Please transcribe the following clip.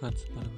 Hans para